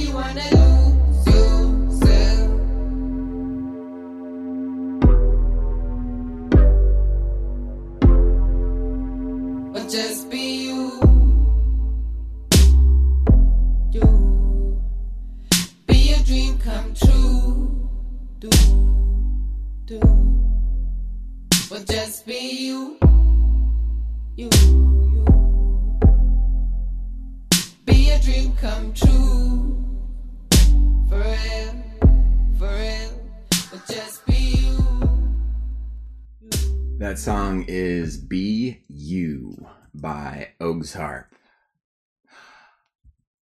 you wanna lose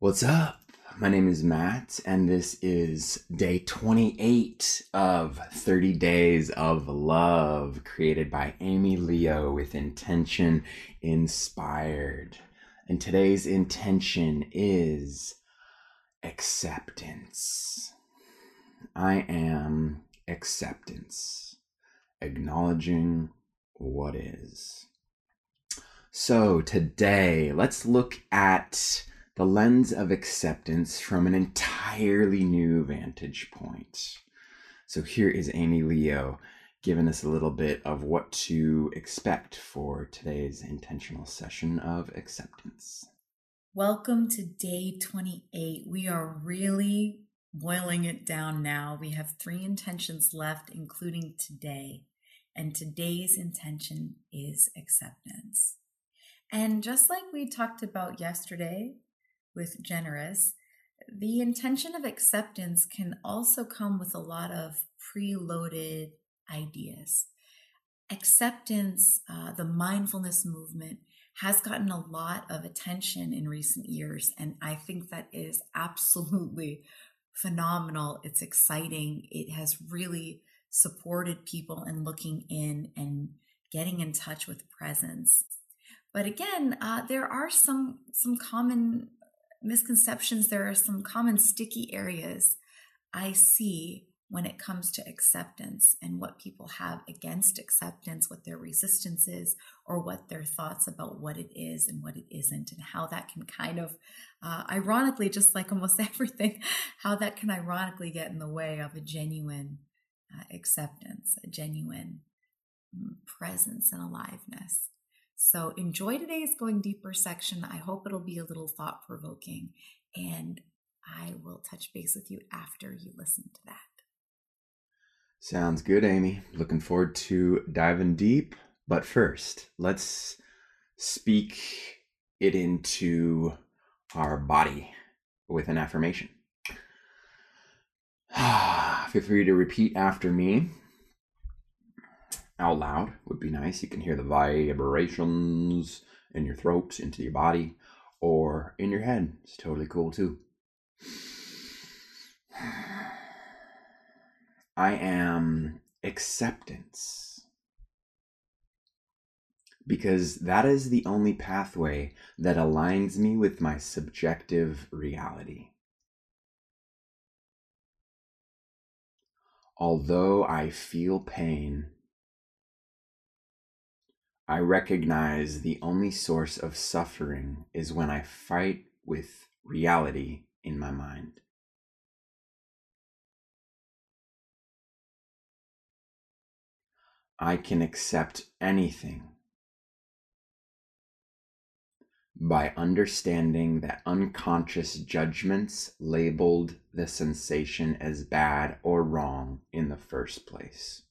What's up? My name is Matt, and this is day 28 of 30 Days of Love, created by Amy Leo with intention inspired. And today's intention is acceptance. I am acceptance, acknowledging what is. So, today, let's look at the lens of acceptance from an entirely new vantage point. So, here is Amy Leo giving us a little bit of what to expect for today's intentional session of acceptance. Welcome to day 28. We are really boiling it down now. We have three intentions left, including today. And today's intention is acceptance. And just like we talked about yesterday with generous, the intention of acceptance can also come with a lot of preloaded ideas. Acceptance, uh, the mindfulness movement, has gotten a lot of attention in recent years. And I think that is absolutely phenomenal. It's exciting. It has really supported people in looking in and getting in touch with presence. But again, uh, there are some some common misconceptions. There are some common sticky areas I see when it comes to acceptance and what people have against acceptance, what their resistance is, or what their thoughts about what it is and what it isn't, and how that can kind of, uh, ironically, just like almost everything, how that can ironically get in the way of a genuine uh, acceptance, a genuine mm, presence and aliveness. So enjoy today's Going Deeper section. I hope it'll be a little thought provoking, and I will touch base with you after you listen to that. Sounds good, Amy. Looking forward to diving deep. But first, let's speak it into our body with an affirmation. Feel free to repeat after me. Out loud would be nice. You can hear the vibrations in your throat, into your body, or in your head. It's totally cool too. I am acceptance. Because that is the only pathway that aligns me with my subjective reality. Although I feel pain, I recognize the only source of suffering is when I fight with reality in my mind. I can accept anything by understanding that unconscious judgments labeled the sensation as bad or wrong in the first place.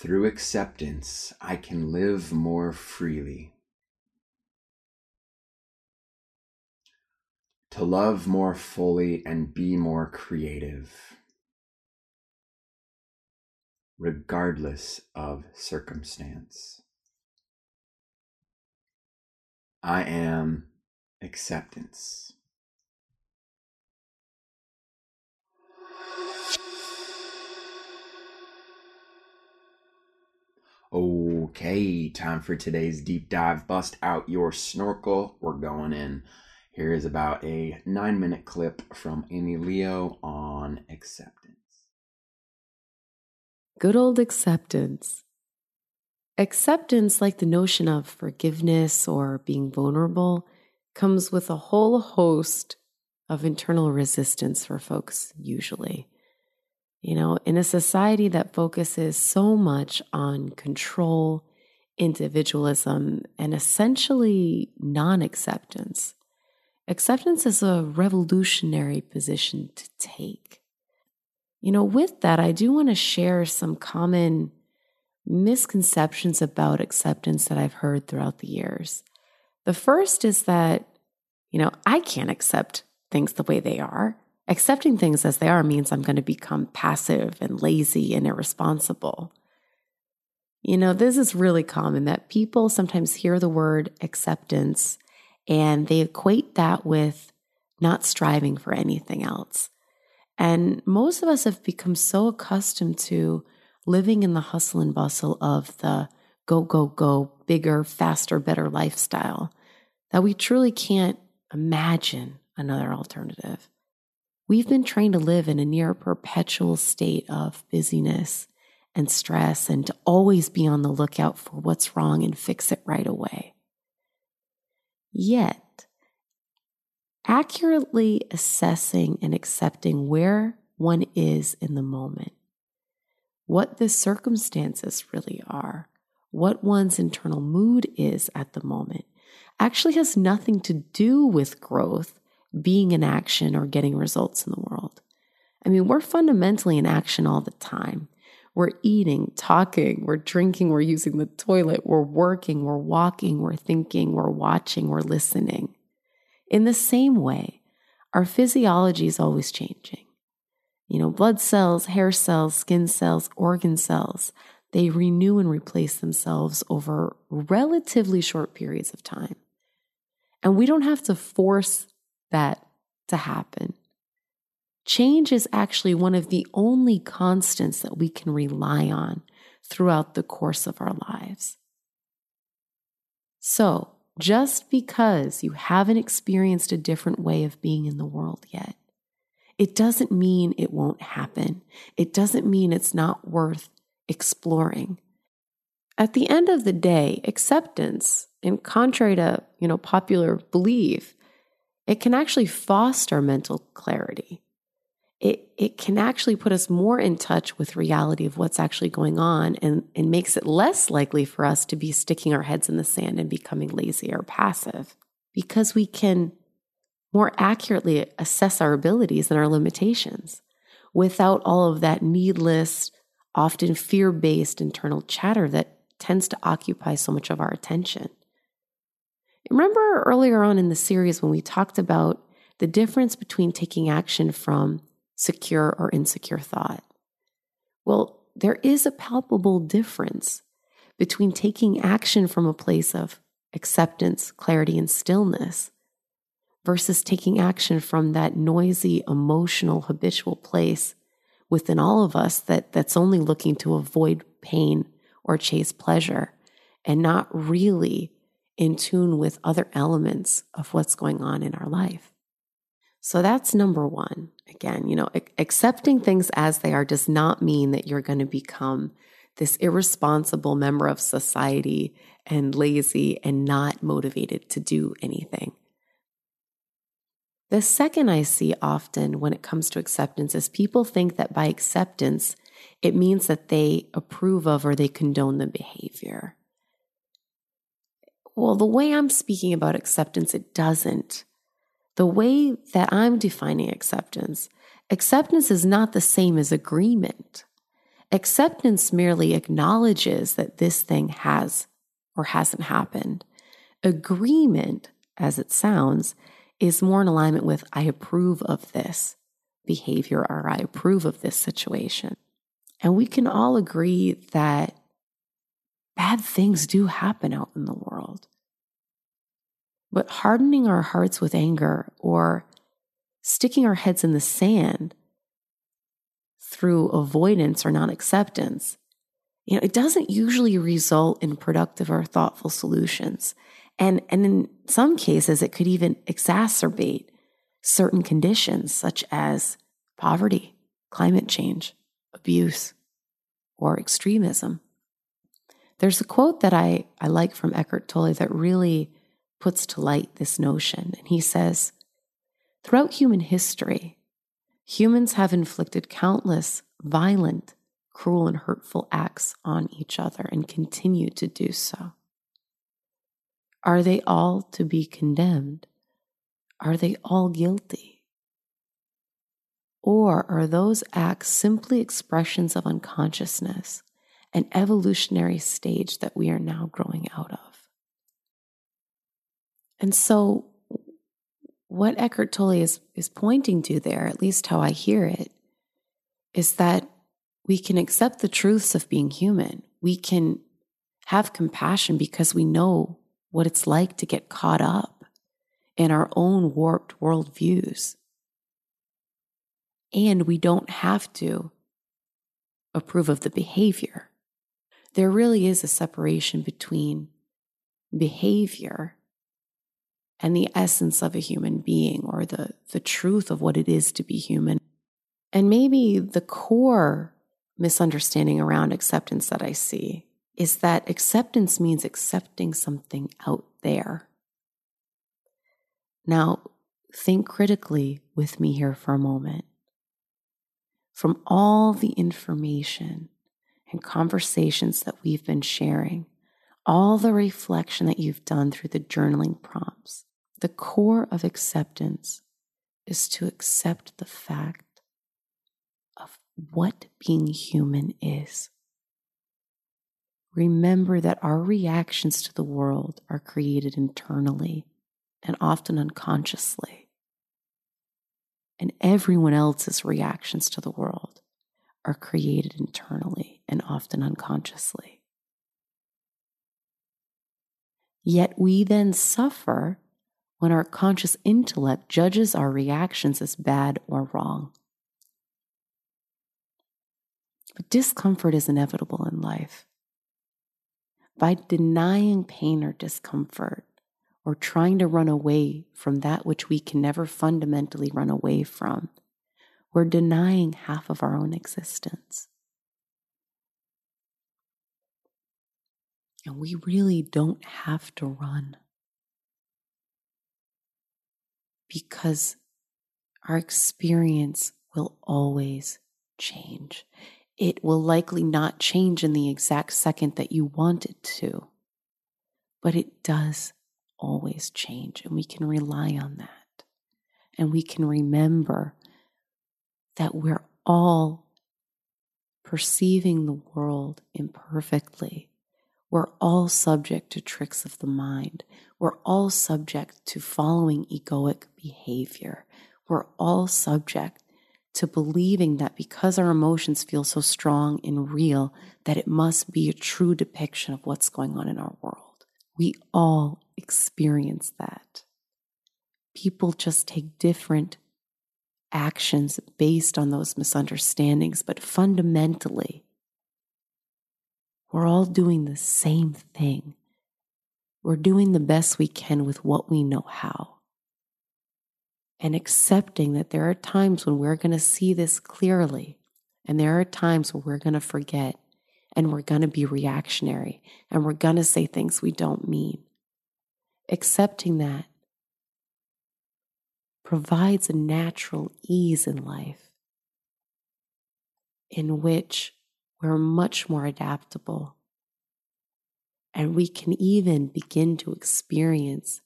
Through acceptance, I can live more freely. To love more fully and be more creative, regardless of circumstance. I am acceptance. Okay, time for today's deep dive. Bust out your snorkel. We're going in. Here is about a nine minute clip from Amy Leo on acceptance. Good old acceptance. acceptance, like the notion of forgiveness or being vulnerable, comes with a whole host of internal resistance for folks, usually. You know, in a society that focuses so much on control, individualism, and essentially non acceptance, acceptance is a revolutionary position to take. You know, with that, I do want to share some common misconceptions about acceptance that I've heard throughout the years. The first is that, you know, I can't accept things the way they are. Accepting things as they are means I'm going to become passive and lazy and irresponsible. You know, this is really common that people sometimes hear the word acceptance and they equate that with not striving for anything else. And most of us have become so accustomed to living in the hustle and bustle of the go, go, go, bigger, faster, better lifestyle that we truly can't imagine another alternative. We've been trained to live in a near perpetual state of busyness and stress and to always be on the lookout for what's wrong and fix it right away. Yet, accurately assessing and accepting where one is in the moment, what the circumstances really are, what one's internal mood is at the moment, actually has nothing to do with growth, being in action, or getting results in the world. I mean, we're fundamentally in action all the time. We're eating, talking, we're drinking, we're using the toilet, we're working, we're walking, we're thinking, we're watching, we're listening. In the same way, our physiology is always changing. You know, blood cells, hair cells, skin cells, organ cells, they renew and replace themselves over relatively short periods of time. And we don't have to force that to happen. Change is actually one of the only constants that we can rely on throughout the course of our lives. So, just because you haven't experienced a different way of being in the world yet, it doesn't mean it won't happen. It doesn't mean it's not worth exploring. At the end of the day, acceptance, and contrary to, you know, popular belief, it can actually foster mental clarity. It, it can actually put us more in touch with reality of what's actually going on and, and makes it less likely for us to be sticking our heads in the sand and becoming lazy or passive because we can more accurately assess our abilities and our limitations without all of that needless, often fear based internal chatter that tends to occupy so much of our attention. Remember earlier on in the series when we talked about the difference between taking action from secure or insecure thought? Well, there is a palpable difference between taking action from a place of acceptance, clarity, and stillness versus taking action from that noisy, emotional, habitual place within all of us that, that's only looking to avoid pain or chase pleasure and not really in tune with other elements of what's going on in our life. So that's number one. Again, you know, accepting things as they are does not mean that you're going to become this irresponsible member of society and lazy and not motivated to do anything. The second I see often when it comes to acceptance is people think that by acceptance, it means that they approve of or they condone the behavior. Well, the way I'm speaking about acceptance, it doesn't. The way that I'm defining acceptance, acceptance is not the same as agreement. Acceptance merely acknowledges that this thing has or hasn't happened. Agreement, as it sounds, is more in alignment with I approve of this behavior or I approve of this situation. And we can all agree that bad things do happen out in the world. But hardening our hearts with anger or sticking our heads in the sand through avoidance or non acceptance, you know, it doesn't usually result in productive or thoughtful solutions. And, and in some cases, it could even exacerbate certain conditions such as poverty, climate change, abuse, or extremism. There's a quote that I, I like from Eckhart Tolle that really puts to light this notion. And he says, Throughout human history, humans have inflicted countless violent, cruel, and hurtful acts on each other and continue to do so. Are they all to be condemned? Are they all guilty? Or are those acts simply expressions of unconsciousness, an evolutionary stage that we are now growing out of? And so, what Eckhart Tolle is, is pointing to there, at least how I hear it, is that we can accept the truths of being human. We can have compassion because we know what it's like to get caught up in our own warped worldviews. And we don't have to approve of the behavior. There really is a separation between behavior and the essence of a human being or the, the truth of what it is to be human. And maybe the core misunderstanding around acceptance that I see is that acceptance means accepting something out there. Now, think critically with me here for a moment. From all the information and conversations that we've been sharing, all the reflection that you've done through the journaling prompts, the core of acceptance is to accept the fact of what being human is. Remember that our reactions to the world are created internally and often unconsciously. And everyone else's reactions to the world are created internally and often unconsciously. Yet we then suffer when our conscious intellect judges our reactions as bad or wrong. But discomfort is inevitable in life. By denying pain or discomfort, or trying to run away from that which we can never fundamentally run away from, we're denying half of our own existence. And we really don't have to run. because our experience will always change. It will likely not change in the exact second that you want it to, but it does always change, and we can rely on that. And we can remember that we're all perceiving the world imperfectly we're all subject to tricks of the mind. We're all subject to following egoic behavior. We're all subject to believing that because our emotions feel so strong and real, that it must be a true depiction of what's going on in our world. We all experience that. People just take different actions based on those misunderstandings, but fundamentally, we're all doing the same thing. We're doing the best we can with what we know how. And accepting that there are times when we're going to see this clearly, and there are times where we're going to forget, and we're going to be reactionary, and we're going to say things we don't mean. Accepting that provides a natural ease in life in which we're much more adaptable. And we can even begin to experience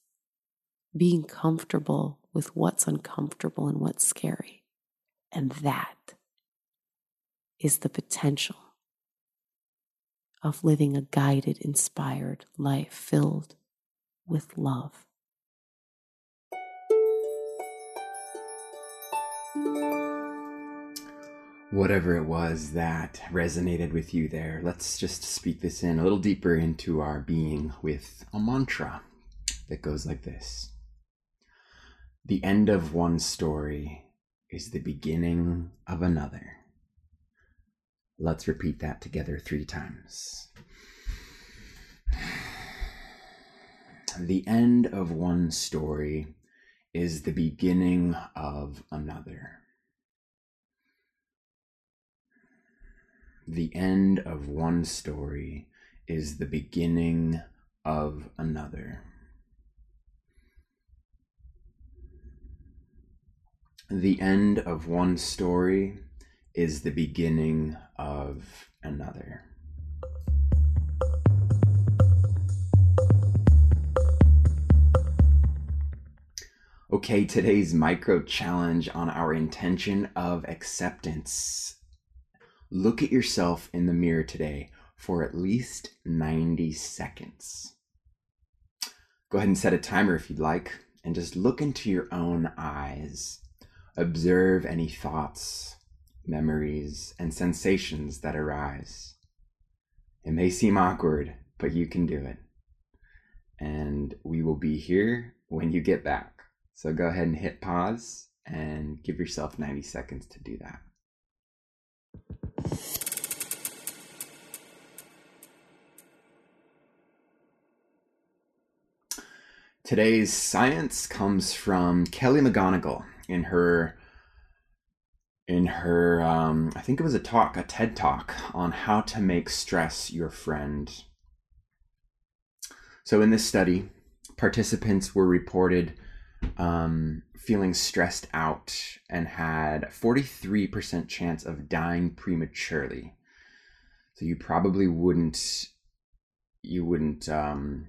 being comfortable with what's uncomfortable and what's scary. And that is the potential of living a guided, inspired life filled with love. Whatever it was that resonated with you there, let's just speak this in a little deeper into our being with a mantra that goes like this The end of one story is the beginning of another. Let's repeat that together three times. The end of one story is the beginning of another. The end of one story is the beginning of another. The end of one story is the beginning of another. Okay, today's micro challenge on our intention of acceptance. Look at yourself in the mirror today for at least 90 seconds. Go ahead and set a timer if you'd like, and just look into your own eyes. Observe any thoughts, memories, and sensations that arise. It may seem awkward, but you can do it. And we will be here when you get back. So go ahead and hit pause and give yourself 90 seconds to do that. Today's science comes from Kelly McGonigal in her in her um, I think it was a talk, a TED talk on how to make stress your friend. So in this study, participants were reported um, feeling stressed out and had 43% chance of dying prematurely. So you probably wouldn't, you wouldn't, um,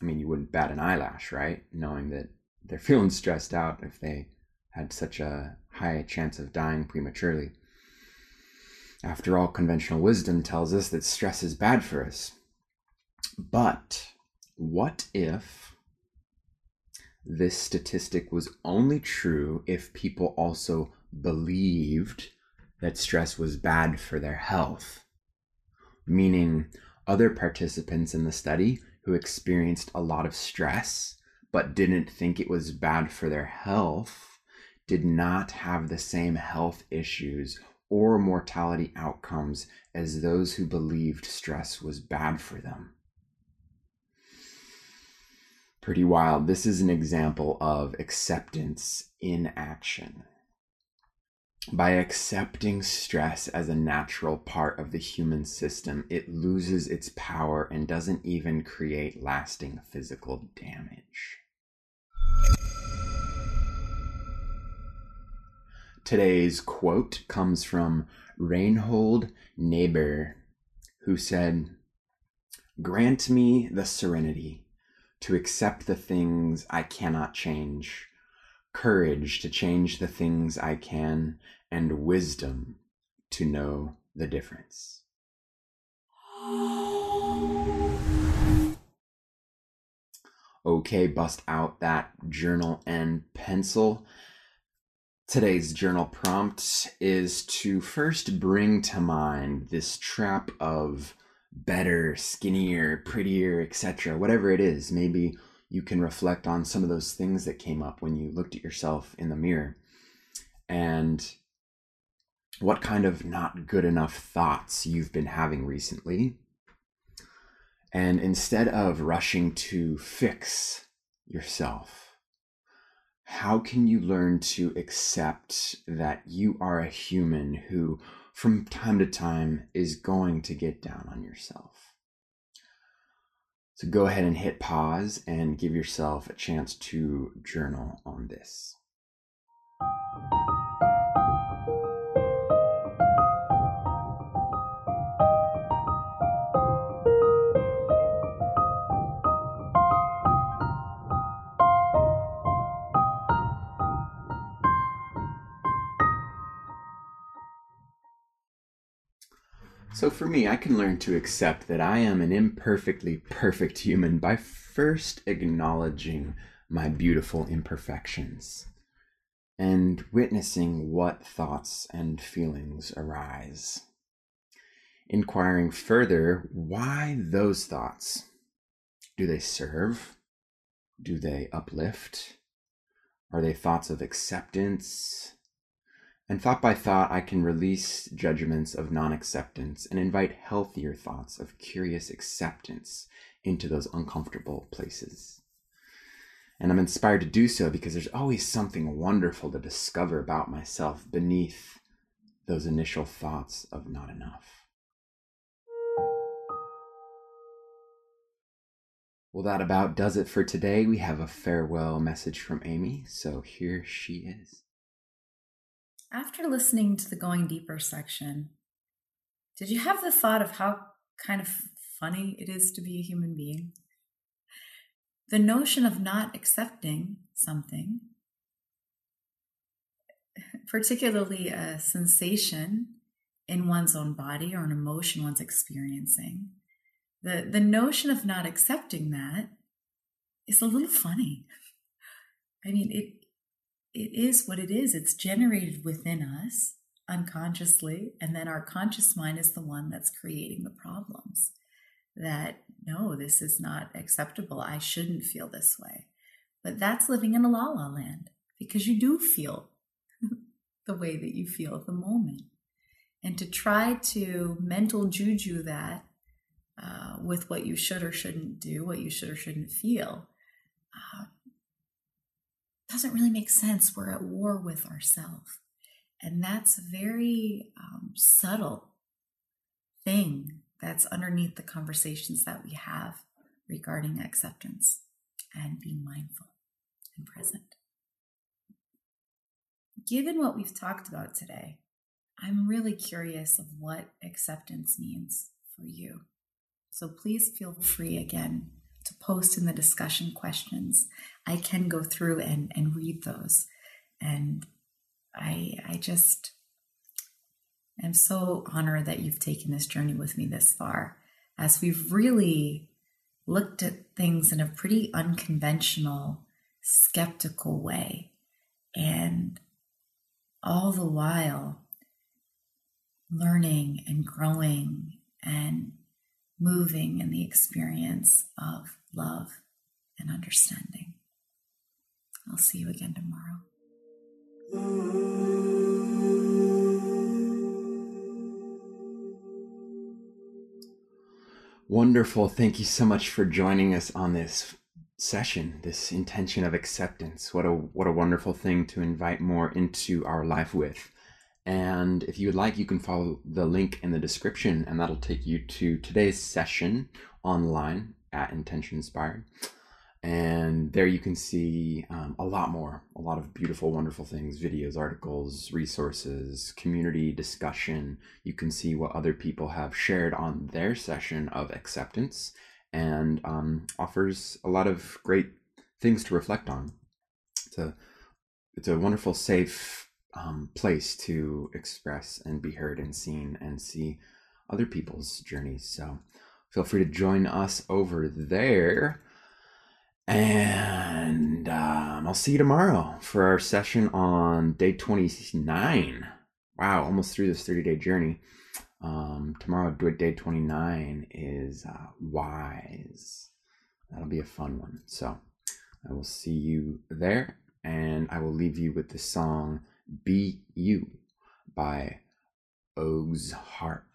I mean, you wouldn't bat an eyelash, right? Knowing that they're feeling stressed out if they had such a high chance of dying prematurely. After all, conventional wisdom tells us that stress is bad for us. But what if this statistic was only true if people also believed that stress was bad for their health. Meaning, other participants in the study who experienced a lot of stress but didn't think it was bad for their health did not have the same health issues or mortality outcomes as those who believed stress was bad for them pretty wild. This is an example of acceptance in action. By accepting stress as a natural part of the human system, it loses its power and doesn't even create lasting physical damage. Today's quote comes from Reinhold Niebuhr, who said, Grant me the serenity to accept the things I cannot change, courage to change the things I can, and wisdom to know the difference. Okay, bust out that journal and pencil. Today's journal prompt is to first bring to mind this trap of better, skinnier, prettier, etc. Whatever it is, maybe you can reflect on some of those things that came up when you looked at yourself in the mirror and what kind of not good enough thoughts you've been having recently. And instead of rushing to fix yourself, how can you learn to accept that you are a human who from time to time is going to get down on yourself. So go ahead and hit pause and give yourself a chance to journal on this. So for me, I can learn to accept that I am an imperfectly perfect human by first acknowledging my beautiful imperfections and witnessing what thoughts and feelings arise. Inquiring further, why those thoughts? Do they serve? Do they uplift? Are they thoughts of acceptance, and thought by thought, I can release judgments of non acceptance and invite healthier thoughts of curious acceptance into those uncomfortable places. And I'm inspired to do so because there's always something wonderful to discover about myself beneath those initial thoughts of not enough. Well, that about does it for today. We have a farewell message from Amy, so here she is. After listening to the Going Deeper section, did you have the thought of how kind of funny it is to be a human being? The notion of not accepting something, particularly a sensation in one's own body or an emotion one's experiencing, the, the notion of not accepting that is a little funny. I mean, it it is what it is. It's generated within us unconsciously, and then our conscious mind is the one that's creating the problems. That no, this is not acceptable. I shouldn't feel this way. But that's living in a la la land because you do feel the way that you feel at the moment. And to try to mental juju that uh, with what you should or shouldn't do, what you should or shouldn't feel, uh, doesn't really make sense. We're at war with ourselves. And that's a very um, subtle thing that's underneath the conversations that we have regarding acceptance and being mindful and present. Given what we've talked about today, I'm really curious of what acceptance means for you. So please feel free again to post in the discussion questions. I can go through and, and read those. And I I just am so honored that you've taken this journey with me this far as we've really looked at things in a pretty unconventional, skeptical way. And all the while learning and growing and moving in the experience of love and understanding. I'll see you again tomorrow. Wonderful. Thank you so much for joining us on this session, this intention of acceptance. What a what a wonderful thing to invite more into our life with. And if you would like, you can follow the link in the description, and that'll take you to today's session online at Intention Inspired. And there you can see um, a lot more, a lot of beautiful, wonderful things videos, articles, resources, community discussion. You can see what other people have shared on their session of acceptance and um, offers a lot of great things to reflect on. It's a, it's a wonderful, safe um, place to express and be heard and seen and see other people's journeys. So feel free to join us over there. And um, I'll see you tomorrow for our session on day 29. Wow, almost through this 30 day journey. Um, tomorrow, day 29 is uh, Wise. That'll be a fun one. So I will see you there. And I will leave you with the song Be You by Ogs Harp.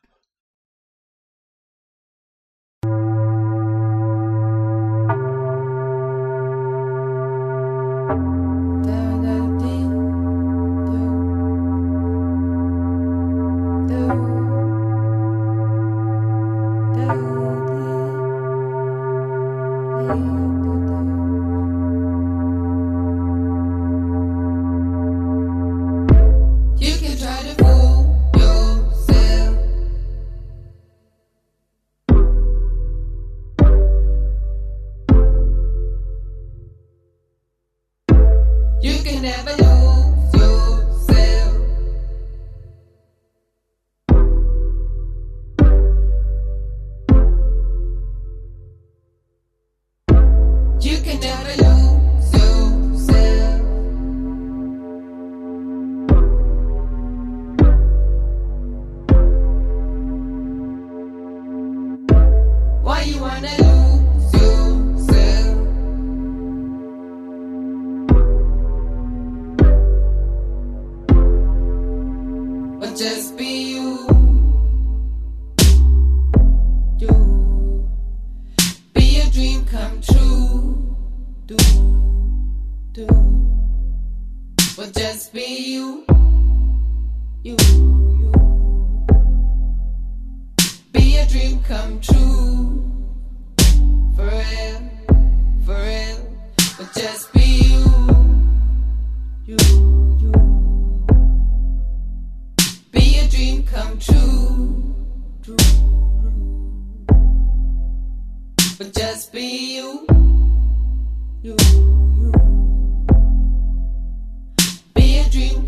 You wanna lose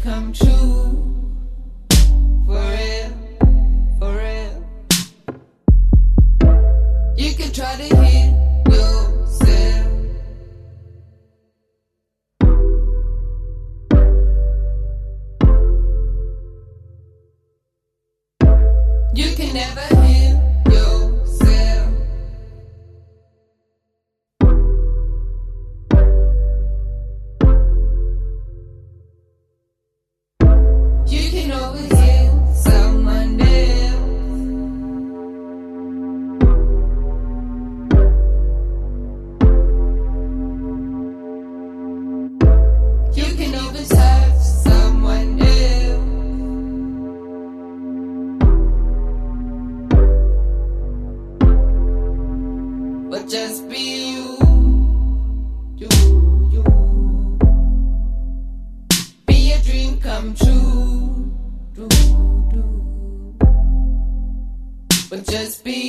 come true. just be you. You, you. Be a dream come true. Do, do. But just be